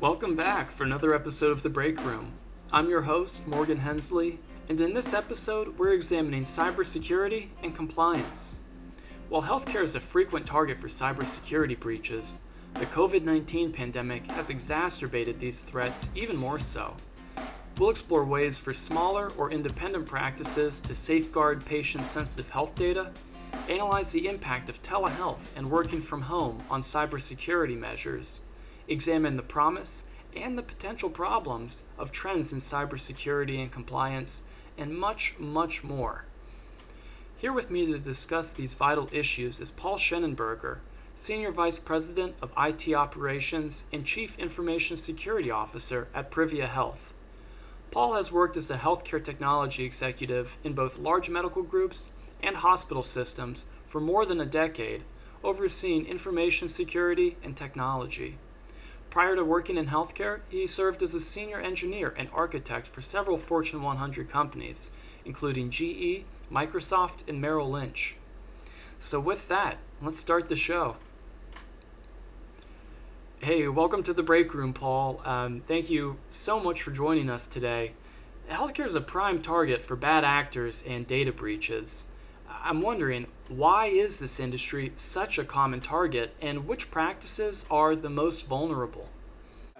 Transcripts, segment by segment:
Welcome back for another episode of The Break Room. I'm your host, Morgan Hensley, and in this episode, we're examining cybersecurity and compliance. While healthcare is a frequent target for cybersecurity breaches, the COVID 19 pandemic has exacerbated these threats even more so. We'll explore ways for smaller or independent practices to safeguard patient sensitive health data, analyze the impact of telehealth and working from home on cybersecurity measures, examine the promise and the potential problems of trends in cybersecurity and compliance, and much, much more. Here with me to discuss these vital issues is Paul Shenenberger, Senior Vice President of IT Operations and Chief Information Security Officer at Privia Health. Paul has worked as a healthcare technology executive in both large medical groups and hospital systems for more than a decade, overseeing information security and technology. Prior to working in healthcare, he served as a senior engineer and architect for several Fortune 100 companies, including GE, Microsoft, and Merrill Lynch. So, with that, let's start the show. Hey, welcome to the break room, Paul. Um, thank you so much for joining us today. Healthcare is a prime target for bad actors and data breaches. I'm wondering why is this industry such a common target and which practices are the most vulnerable?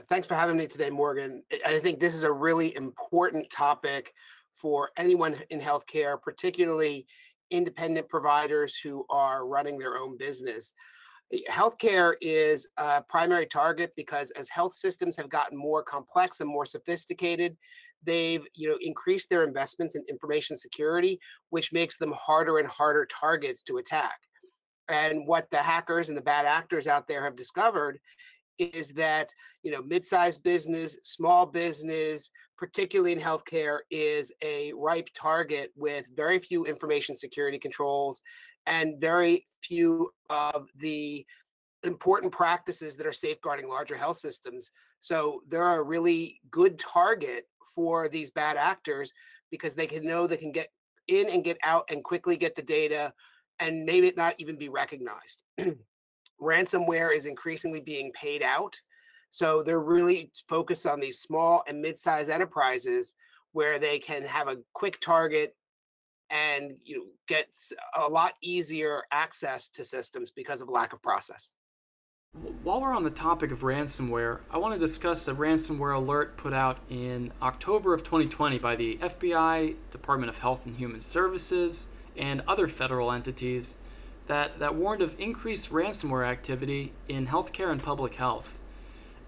Thanks for having me today, Morgan. I think this is a really important topic for anyone in healthcare, particularly independent providers who are running their own business. Healthcare is a primary target because as health systems have gotten more complex and more sophisticated, they've you know increased their investments in information security which makes them harder and harder targets to attack. And what the hackers and the bad actors out there have discovered is that you know mid-sized business small business particularly in healthcare is a ripe target with very few information security controls and very few of the important practices that are safeguarding larger health systems. So they're a really good target for these bad actors because they can know they can get in and get out and quickly get the data and maybe not even be recognized. Ransomware is increasingly being paid out. So they're really focused on these small and mid-sized enterprises where they can have a quick target and you know get a lot easier access to systems because of lack of process. While we're on the topic of ransomware, I want to discuss a ransomware alert put out in October of 2020 by the FBI, Department of Health and Human Services, and other federal entities that, that warned of increased ransomware activity in healthcare and public health.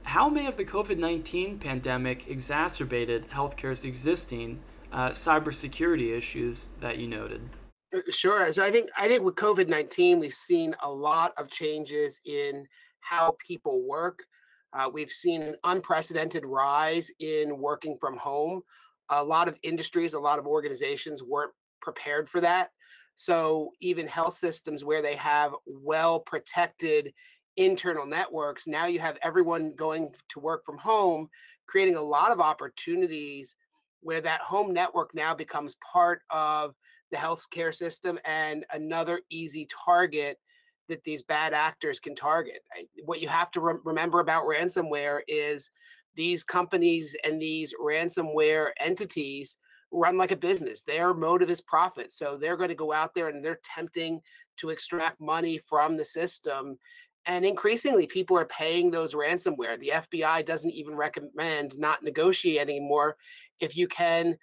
How may have the COVID 19 pandemic exacerbated healthcare's existing uh, cybersecurity issues that you noted? Uh, sure. So I think I think with COVID nineteen, we've seen a lot of changes in how people work. Uh, we've seen an unprecedented rise in working from home. A lot of industries, a lot of organizations weren't prepared for that. So, even health systems where they have well protected internal networks, now you have everyone going to work from home, creating a lot of opportunities where that home network now becomes part of the healthcare system and another easy target that these bad actors can target. What you have to re- remember about ransomware is these companies and these ransomware entities run like a business. Their motive is profit. So they're going to go out there and they're tempting to extract money from the system. And increasingly, people are paying those ransomware. The FBI doesn't even recommend not negotiating anymore if you can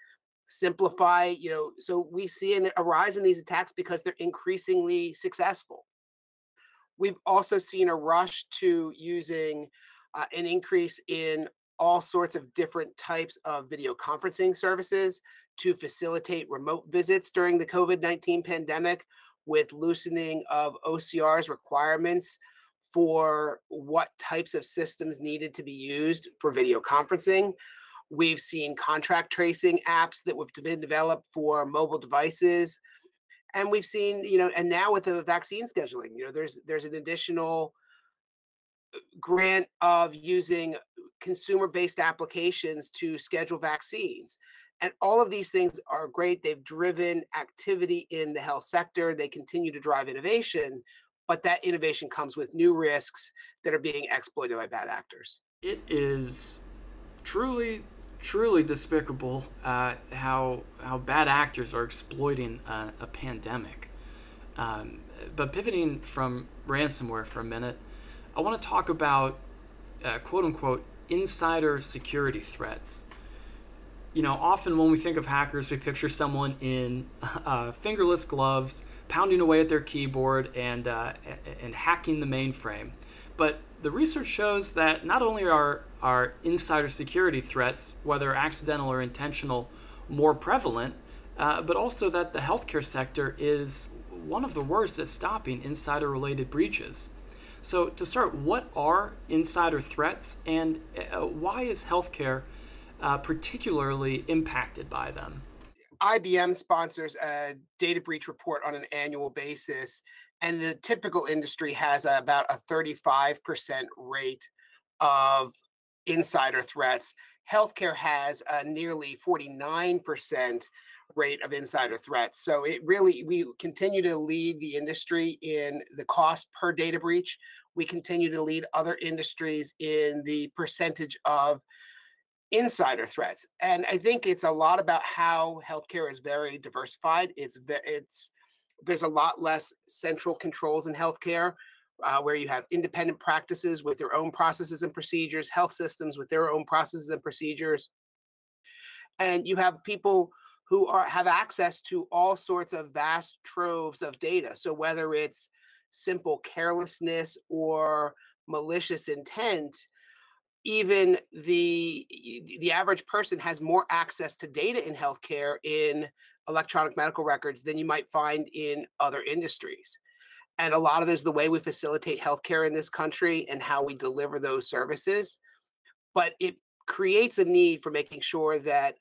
simplify, you know. So we see an, a rise in these attacks because they're increasingly successful. We've also seen a rush to using uh, an increase in all sorts of different types of video conferencing services to facilitate remote visits during the COVID 19 pandemic with loosening of OCR's requirements for what types of systems needed to be used for video conferencing. We've seen contract tracing apps that have been developed for mobile devices and we've seen you know and now with the vaccine scheduling you know there's there's an additional uh, grant of using consumer based applications to schedule vaccines and all of these things are great they've driven activity in the health sector they continue to drive innovation but that innovation comes with new risks that are being exploited by bad actors. It is truly, truly despicable uh, how how bad actors are exploiting a, a pandemic. Um, but pivoting from ransomware for a minute, I want to talk about uh, quote unquote insider security threats. You know, often when we think of hackers, we picture someone in uh, fingerless gloves, pounding away at their keyboard and uh, and hacking the mainframe. But the research shows that not only are are insider security threats, whether accidental or intentional, more prevalent, uh, but also that the healthcare sector is one of the worst at stopping insider related breaches. So, to start, what are insider threats and uh, why is healthcare uh, particularly impacted by them? IBM sponsors a data breach report on an annual basis, and the typical industry has about a 35% rate of insider threats. Healthcare has a nearly 49% rate of insider threats. So it really, we continue to lead the industry in the cost per data breach. We continue to lead other industries in the percentage of insider threats. And I think it's a lot about how healthcare is very diversified. It's it's there's a lot less central controls in healthcare. Uh, where you have independent practices with their own processes and procedures, health systems with their own processes and procedures, and you have people who are have access to all sorts of vast troves of data. So whether it's simple carelessness or malicious intent, even the the average person has more access to data in healthcare in electronic medical records than you might find in other industries. And a lot of it is the way we facilitate healthcare in this country and how we deliver those services. But it creates a need for making sure that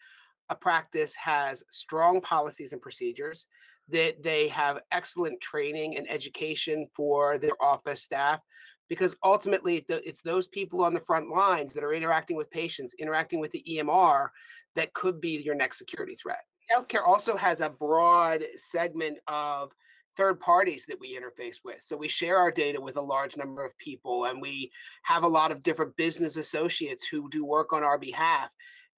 a practice has strong policies and procedures, that they have excellent training and education for their office staff, because ultimately it's those people on the front lines that are interacting with patients, interacting with the EMR, that could be your next security threat. Healthcare also has a broad segment of third parties that we interface with. So we share our data with a large number of people, and we have a lot of different business associates who do work on our behalf.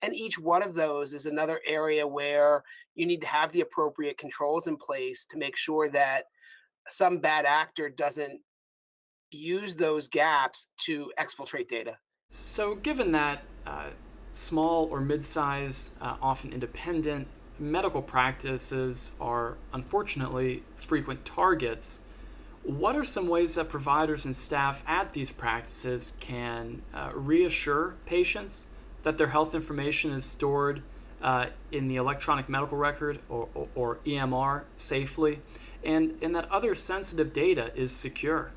And each one of those is another area where you need to have the appropriate controls in place to make sure that some bad actor doesn't use those gaps to exfiltrate data. So, given that uh, small or mid sized, uh, often independent medical practices are unfortunately frequent targets, what are some ways that providers and staff at these practices can uh, reassure patients that their health information is stored uh, in the electronic medical record or, or, or, EMR safely, and, and that other sensitive data is secure?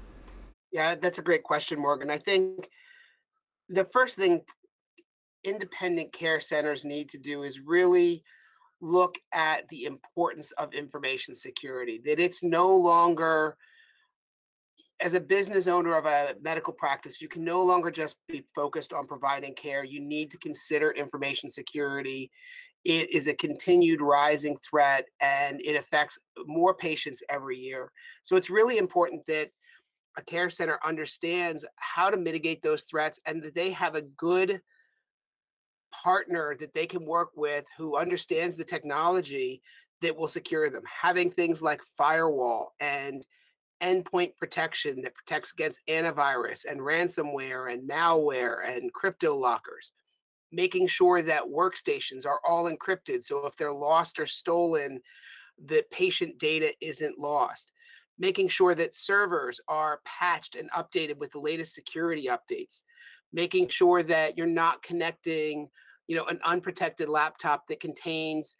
Yeah, that's a great question, Morgan. I think the first thing independent care centers need to do is really look at the importance of information security, that it's no longer as a business owner of a medical practice, you can no longer just be focused on providing care. You need to consider information security. It is a continued rising threat and it affects more patients every year. So it's really important that a care center understands how to mitigate those threats and that they have a good partner that they can work with who understands the technology that will secure them. Having things like firewall and endpoint protection that protects against antivirus and ransomware and malware and crypto lockers, making sure that workstations are all encrypted. So if they're lost or stolen, the patient data isn't lost. Making sure that servers are patched and updated with the latest security updates. Making sure that you're not connecting, you know, an unprotected laptop that contains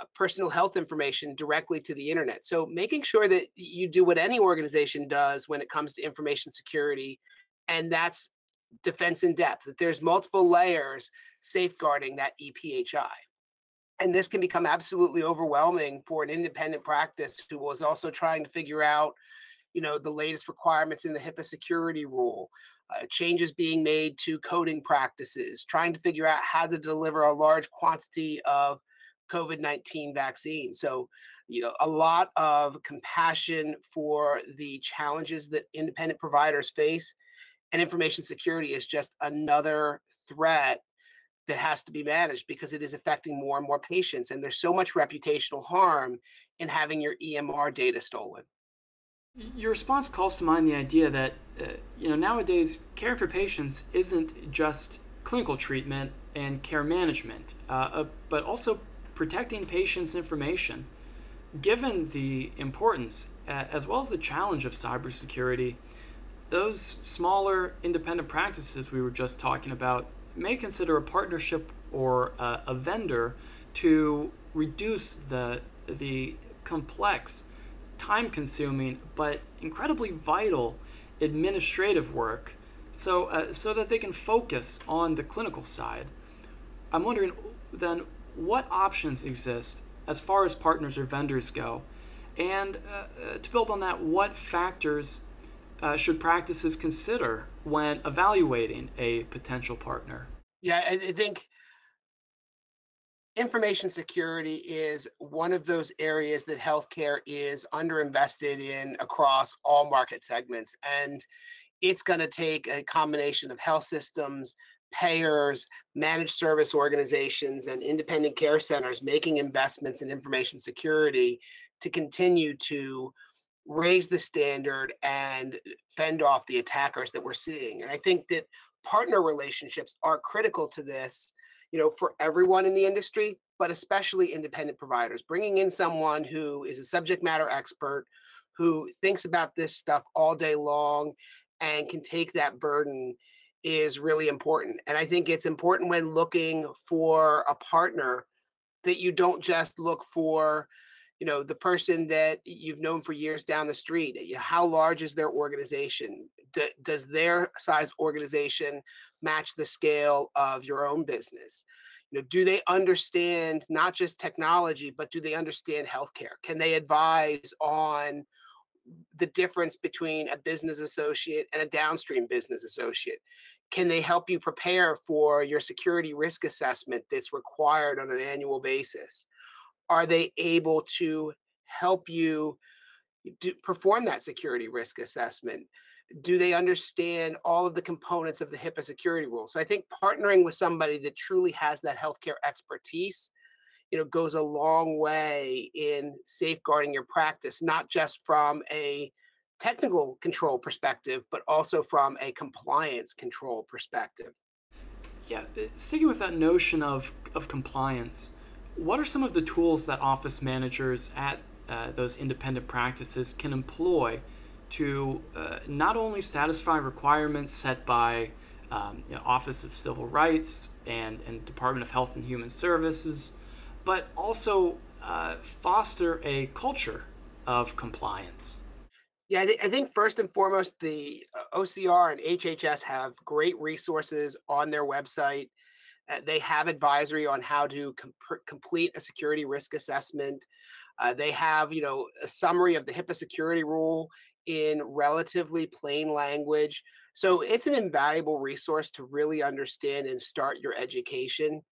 uh, personal health information directly to the internet. So making sure that you do what any organization does when it comes to information security, and that's defense in depth, that there's multiple layers safeguarding that EPHI. And this can become absolutely overwhelming for an independent practice who was also trying to figure out, you know, the latest requirements in the HIPAA security rule, uh, changes being made to coding practices, trying to figure out how to deliver a large quantity of COVID 19 vaccine. So, you know, a lot of compassion for the challenges that independent providers face and information security is just another threat that has to be managed because it is affecting more and more patients. And there's so much reputational harm in having your EMR data stolen. Your response calls to mind the idea that, uh, you know, nowadays caring for patients isn't just clinical treatment and care management, uh, uh, but also protecting patients' information. Given the importance uh, as well as the challenge of cybersecurity, those smaller independent practices we were just talking about may consider a partnership or a vendor to reduce the the complex, time-consuming but incredibly vital administrative work, so uh, so that they can focus on the clinical side. I'm wondering then what options exist as far as partners or vendors go, and uh, uh to build on that, what factors uh, should practices consider when evaluating a potential partner? Yeah, I, think information security is one of those areas that healthcare is underinvested in across all market segments. And it's going to take a combination of health systems, payers, managed service organizations, and independent care centers making investments in information security to continue to raise the standard and fend off the attackers that we're seeing. And I think that partner relationships are critical to this, you know, for everyone in the industry, but especially independent providers. Bringing in someone who is a subject matter expert, who thinks about this stuff all day long and can take that burden is really important. And I think it's important when looking for a partner that you don't just look for you know the person that you've known for years down the street you know, how large is their organization? D- does their size organization match the scale of your own business? You know do they understand not just technology but do they understand healthcare? Can they advise on the difference between a business associate and a downstream business associate? Can they help you prepare for your security risk assessment that's required on an annual basis are they able to help you do, perform that security risk assessment? Do they understand all of the components of the HIPAA security rules? So I think partnering with somebody that truly has that healthcare expertise, you know, goes a long way in safeguarding your practice, not just from a technical control perspective, but also from a compliance control perspective. Yeah, uh, sticking with that notion of, of compliance, what are some of the tools that office managers at uh, those independent practices can employ to uh, not only satisfy requirements set by um, you know, Office of Civil Rights and, and Department of Health and Human Services, but also uh, foster a culture of compliance? Yeah, I, th- I, think first and foremost, the uh, OCR and HHS have great resources on their website uh, they have advisory on how to com- complete a security risk assessment. Uh, they have, you know, a summary of the HIPAA security rule in relatively plain language. So it's an invaluable resource to really understand and start your education.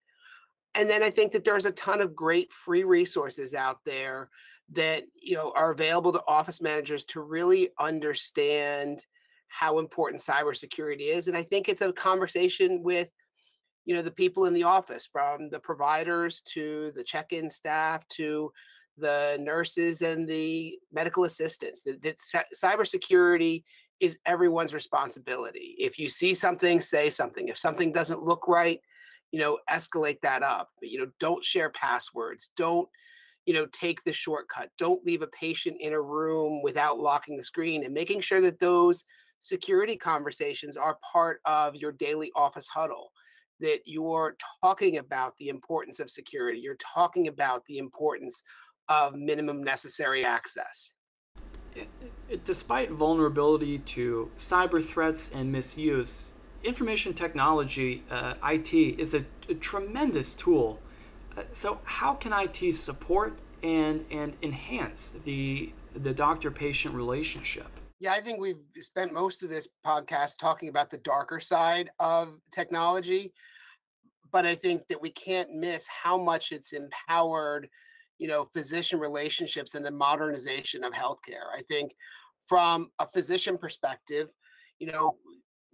And then I think that there's a ton of great free resources out there that you know are available to office managers to really understand how important cybersecurity is. And I think it's a conversation with you know the people in the office from the providers to the check-in staff to the nurses and the medical assistants that, that cybersecurity is everyone's responsibility. If you see something say something. If something doesn't look right you know escalate that up. But, you know don't share passwords. Don't you know take the shortcut. Don't leave a patient in a room without locking the screen and making sure that those security conversations are part of your daily office huddle that you're talking about the importance of security. You're talking about the importance of minimum necessary access. Despite vulnerability to cyber threats and misuse, information technology, uh, IT, is a, a tremendous tool. Uh, so, how can IT support and, and enhance the, the doctor patient relationship? Yeah, I think we've spent most of this podcast talking about the darker side of technology but I think that we can't miss how much it's empowered, you know, physician relationships and the modernization of healthcare. I think from a physician perspective, you know,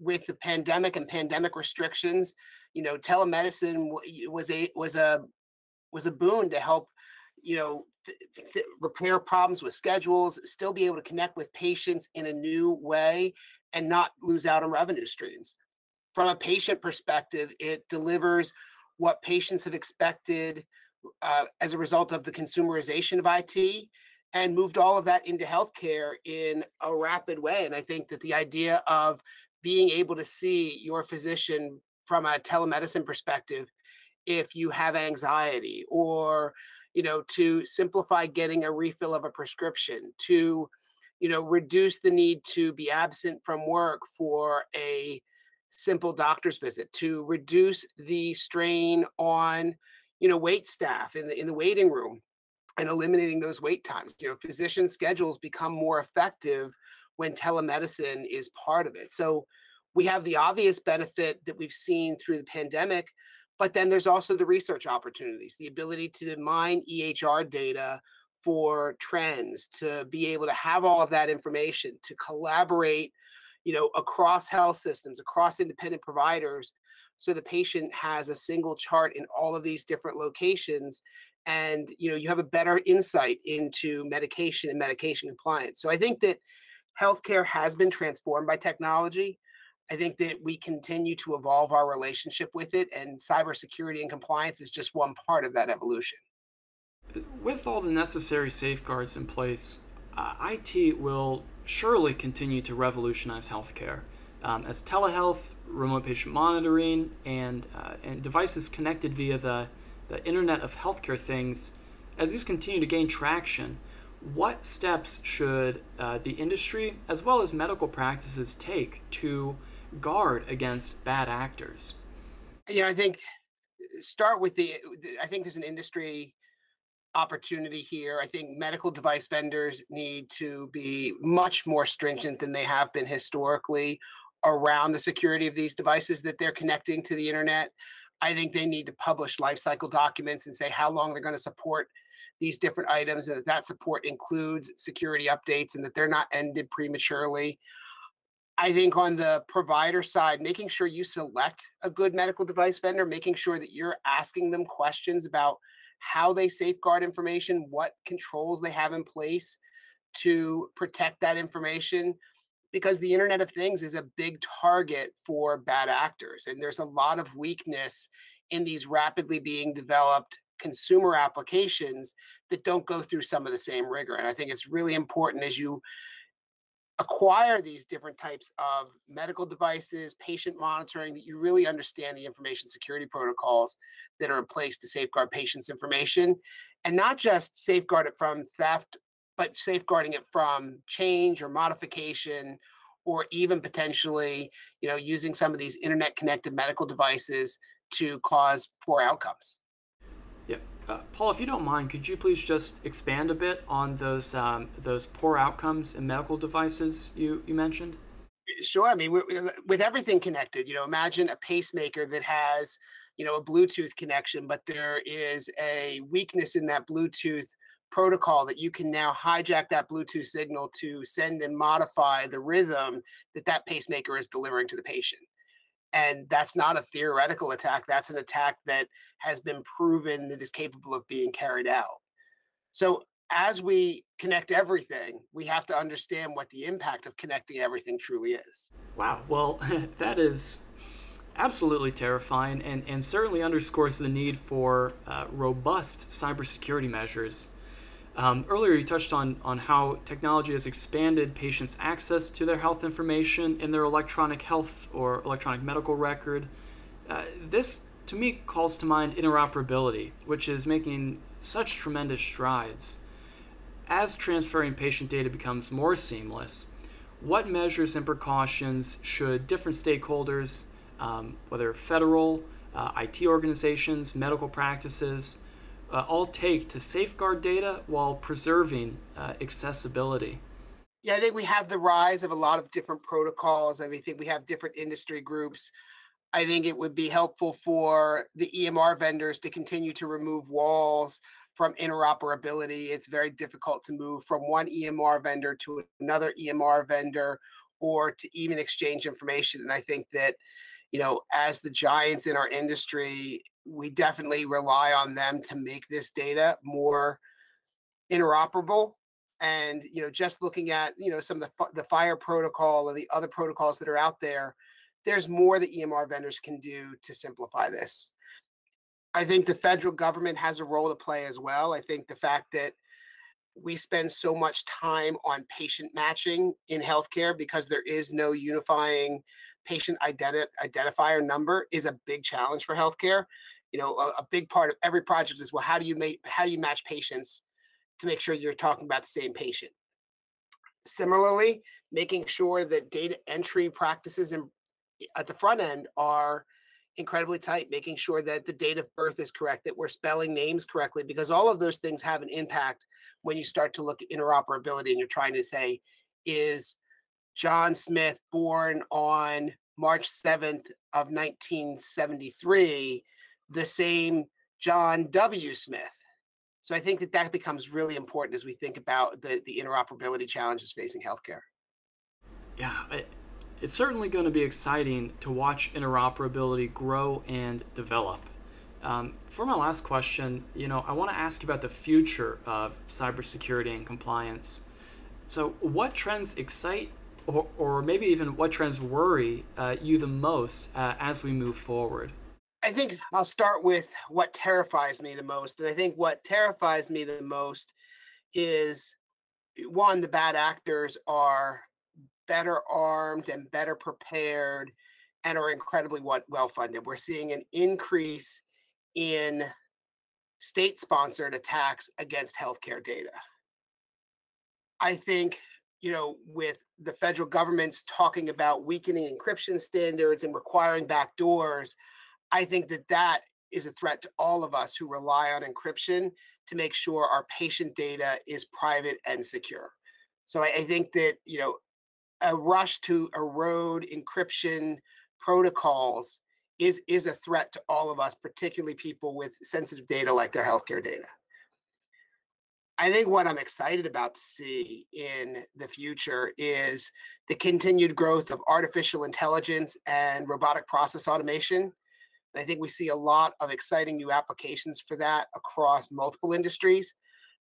with the pandemic and pandemic restrictions, you know, telemedicine was a was a was a boon to help, you know, th- th- repair problems with schedules, still be able to connect with patients in a new way, and not lose out on revenue streams. From a patient perspective, it delivers what patients have expected uh, as a result of the consumerization of IT and moved all of that into healthcare in a rapid way. And I think that the idea of being able to see your physician from a telemedicine perspective if you have anxiety or you know to simplify getting a refill of a prescription to you know reduce the need to be absent from work for a simple doctor's visit to reduce the strain on you know wait staff in the in the waiting room and eliminating those wait times. You know physician schedules become more effective when telemedicine is part of it. So we have the obvious benefit that we've seen through the pandemic but then there's also the research opportunities the ability to mine ehr data for trends to be able to have all of that information to collaborate you know across health systems across independent providers so the patient has a single chart in all of these different locations and you know you have a better insight into medication and medication compliance. So i think that healthcare has been transformed by technology. I think that we continue to evolve our relationship with it and cybersecurity and compliance is just one part of that evolution. With all the necessary safeguards in place uh, it will surely continue to revolutionize healthcare um, as telehealth remote patient monitoring, and, uh, and devices connected via the, the Internet of Healthcare things, as these continue to gain traction, what steps should uh, the industry as well as medical practices take to guard against bad actors? You know, I think start with the, I think there's an industry opportunity here. I think medical device vendors need to be much more stringent than they have been historically around the security of these devices that they're connecting to the internet. I think they need to publish lifecycle documents and say how long they're going to support these different items and that that support includes security updates and that they're not ended prematurely. I think on the provider side, making sure you select a good medical device vendor, making sure that you're asking them questions about how they safeguard information, what controls they have in place to protect that information because the internet of things is a big target for bad actors and there's a lot of weakness in these rapidly being developed consumer applications that don't go through some of the same rigor and i think it's really important as you acquire these different types of medical devices patient monitoring that you really understand the information security protocols that are in place to safeguard patients information and not just safeguard it from theft but safeguarding it from change or modification or even potentially you know using some of these internet connected medical devices to cause poor outcomes uh, paul if you don't mind could you please just expand a bit on those um, those poor outcomes in medical devices you you mentioned sure i mean with everything connected you know imagine a pacemaker that has you know a bluetooth connection but there is a weakness in that bluetooth protocol that you can now hijack that Bluetooth signal to send and modify the rhythm that that pacemaker is delivering to the patient. And that's not a theoretical attack. That's an attack that has been proven that is capable of being carried out. So, as we connect everything, we have to understand what the impact of connecting everything truly is. Wow. Well, that is absolutely terrifying and, and certainly underscores the need for uh, robust cybersecurity measures um, earlier, you touched on, on how technology has expanded patients' access to their health information in their electronic health or electronic medical record. Uh, this, to me, calls to mind interoperability, which is making such tremendous strides. As transferring patient data becomes more seamless, what measures and precautions should different stakeholders, um, whether federal, uh, IT organizations, medical practices, uh, all take to safeguard data while preserving uh, accessibility? Yeah, I think we have the rise of a lot of different protocols. I mean, I think we have different industry groups. I think it would be helpful for the EMR vendors to continue to remove walls from interoperability. It's very difficult to move from one EMR vendor to another EMR vendor or to even exchange information. And I think that, you know, as the giants in our industry, we definitely rely on them to make this data more interoperable and you know just looking at you know some of the the FHIR protocol and the other protocols that are out there there's more that emr vendors can do to simplify this. I think the federal government has a role to play as well. I think the fact that we spend so much time on patient matching in healthcare because there is no unifying patient identi- identifier number is a big challenge for healthcare you know a, a big part of every project is well how do you make how do you match patients to make sure you're talking about the same patient. Similarly, making sure that data entry practices in, at the front end are incredibly tight, making sure that the date of birth is correct, that we're spelling names correctly, because all of those things have an impact when you start to look at interoperability and you're trying to say, is John Smith born on March 7th of 1973 the same John W. Smith? So I think that that becomes really important as we think about the, the interoperability challenges facing healthcare. Yeah, it's certainly going to be exciting to watch interoperability grow and develop. Um, for my last question, you know, I want to ask about the future of cybersecurity and compliance. So, what trends excite, or, or maybe even what trends worry uh, you the most uh, as we move forward? I think I'll start with what terrifies me the most. And I think what terrifies me the most is eh, one, the bad actors are better armed and better prepared and are incredibly well funded. We're seeing an increase in state sponsored attacks against healthcare data. I think, you know, with the federal government's talking about weakening encryption standards and requiring backdoors, I think that that is a threat to all of us who rely on encryption to make sure our patient data is private and secure. So I, I think that you know a rush to erode encryption protocols is is a threat to all of us, particularly people with sensitive data like their healthcare data. I think what I'm excited about to see in the future is the continued growth of artificial intelligence and robotic process automation and I think we see a lot of exciting new applications for that across multiple industries.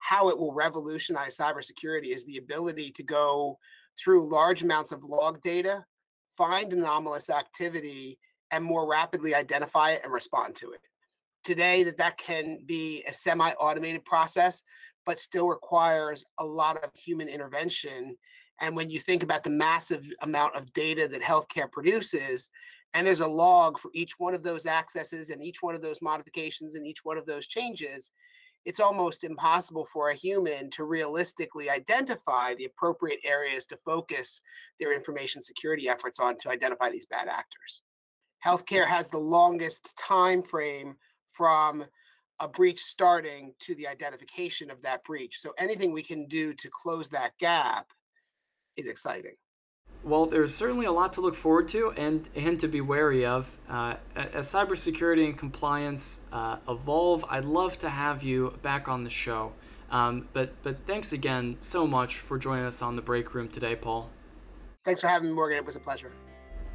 How it will revolutionize cybersecurity is the ability to go through large amounts of log data, find anomalous activity, and more rapidly identify it and respond to it. Today, that that can be a semi-automated process, but still requires a lot of human intervention. And when you think about the massive amount of data that healthcare produces, and there's a log for each one of those accesses and each one of those modifications and each one of those changes it's almost impossible for a human to realistically identify the appropriate areas to focus their information security efforts on to identify these bad actors. Healthcare has the longest time frame from a breach starting to the identification of that breach so anything we can do to close that gap is exciting well, there's certainly a lot to look forward to and, and to be wary of. Uh, as cybersecurity and compliance uh, evolve, I'd love to have you back on the show. Um, but, but thanks again so much for joining us on the break room today, Paul. Thanks for having me, Morgan. It was a pleasure.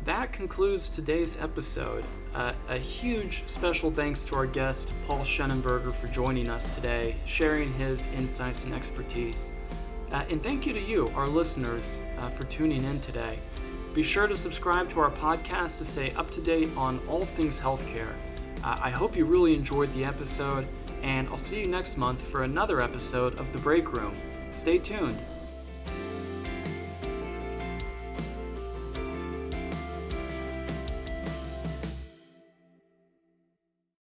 That concludes today's episode. Uh, a huge special thanks to our guest, Paul Shenenberger, for joining us today, sharing his insights and expertise. Uh, and thank you to you, our listeners, uh, for tuning in today. Be sure to subscribe to our podcast to stay up to date on all things healthcare. Uh, I hope you really enjoyed the episode, and I'll see you next month for another episode of The Break Room. Stay tuned.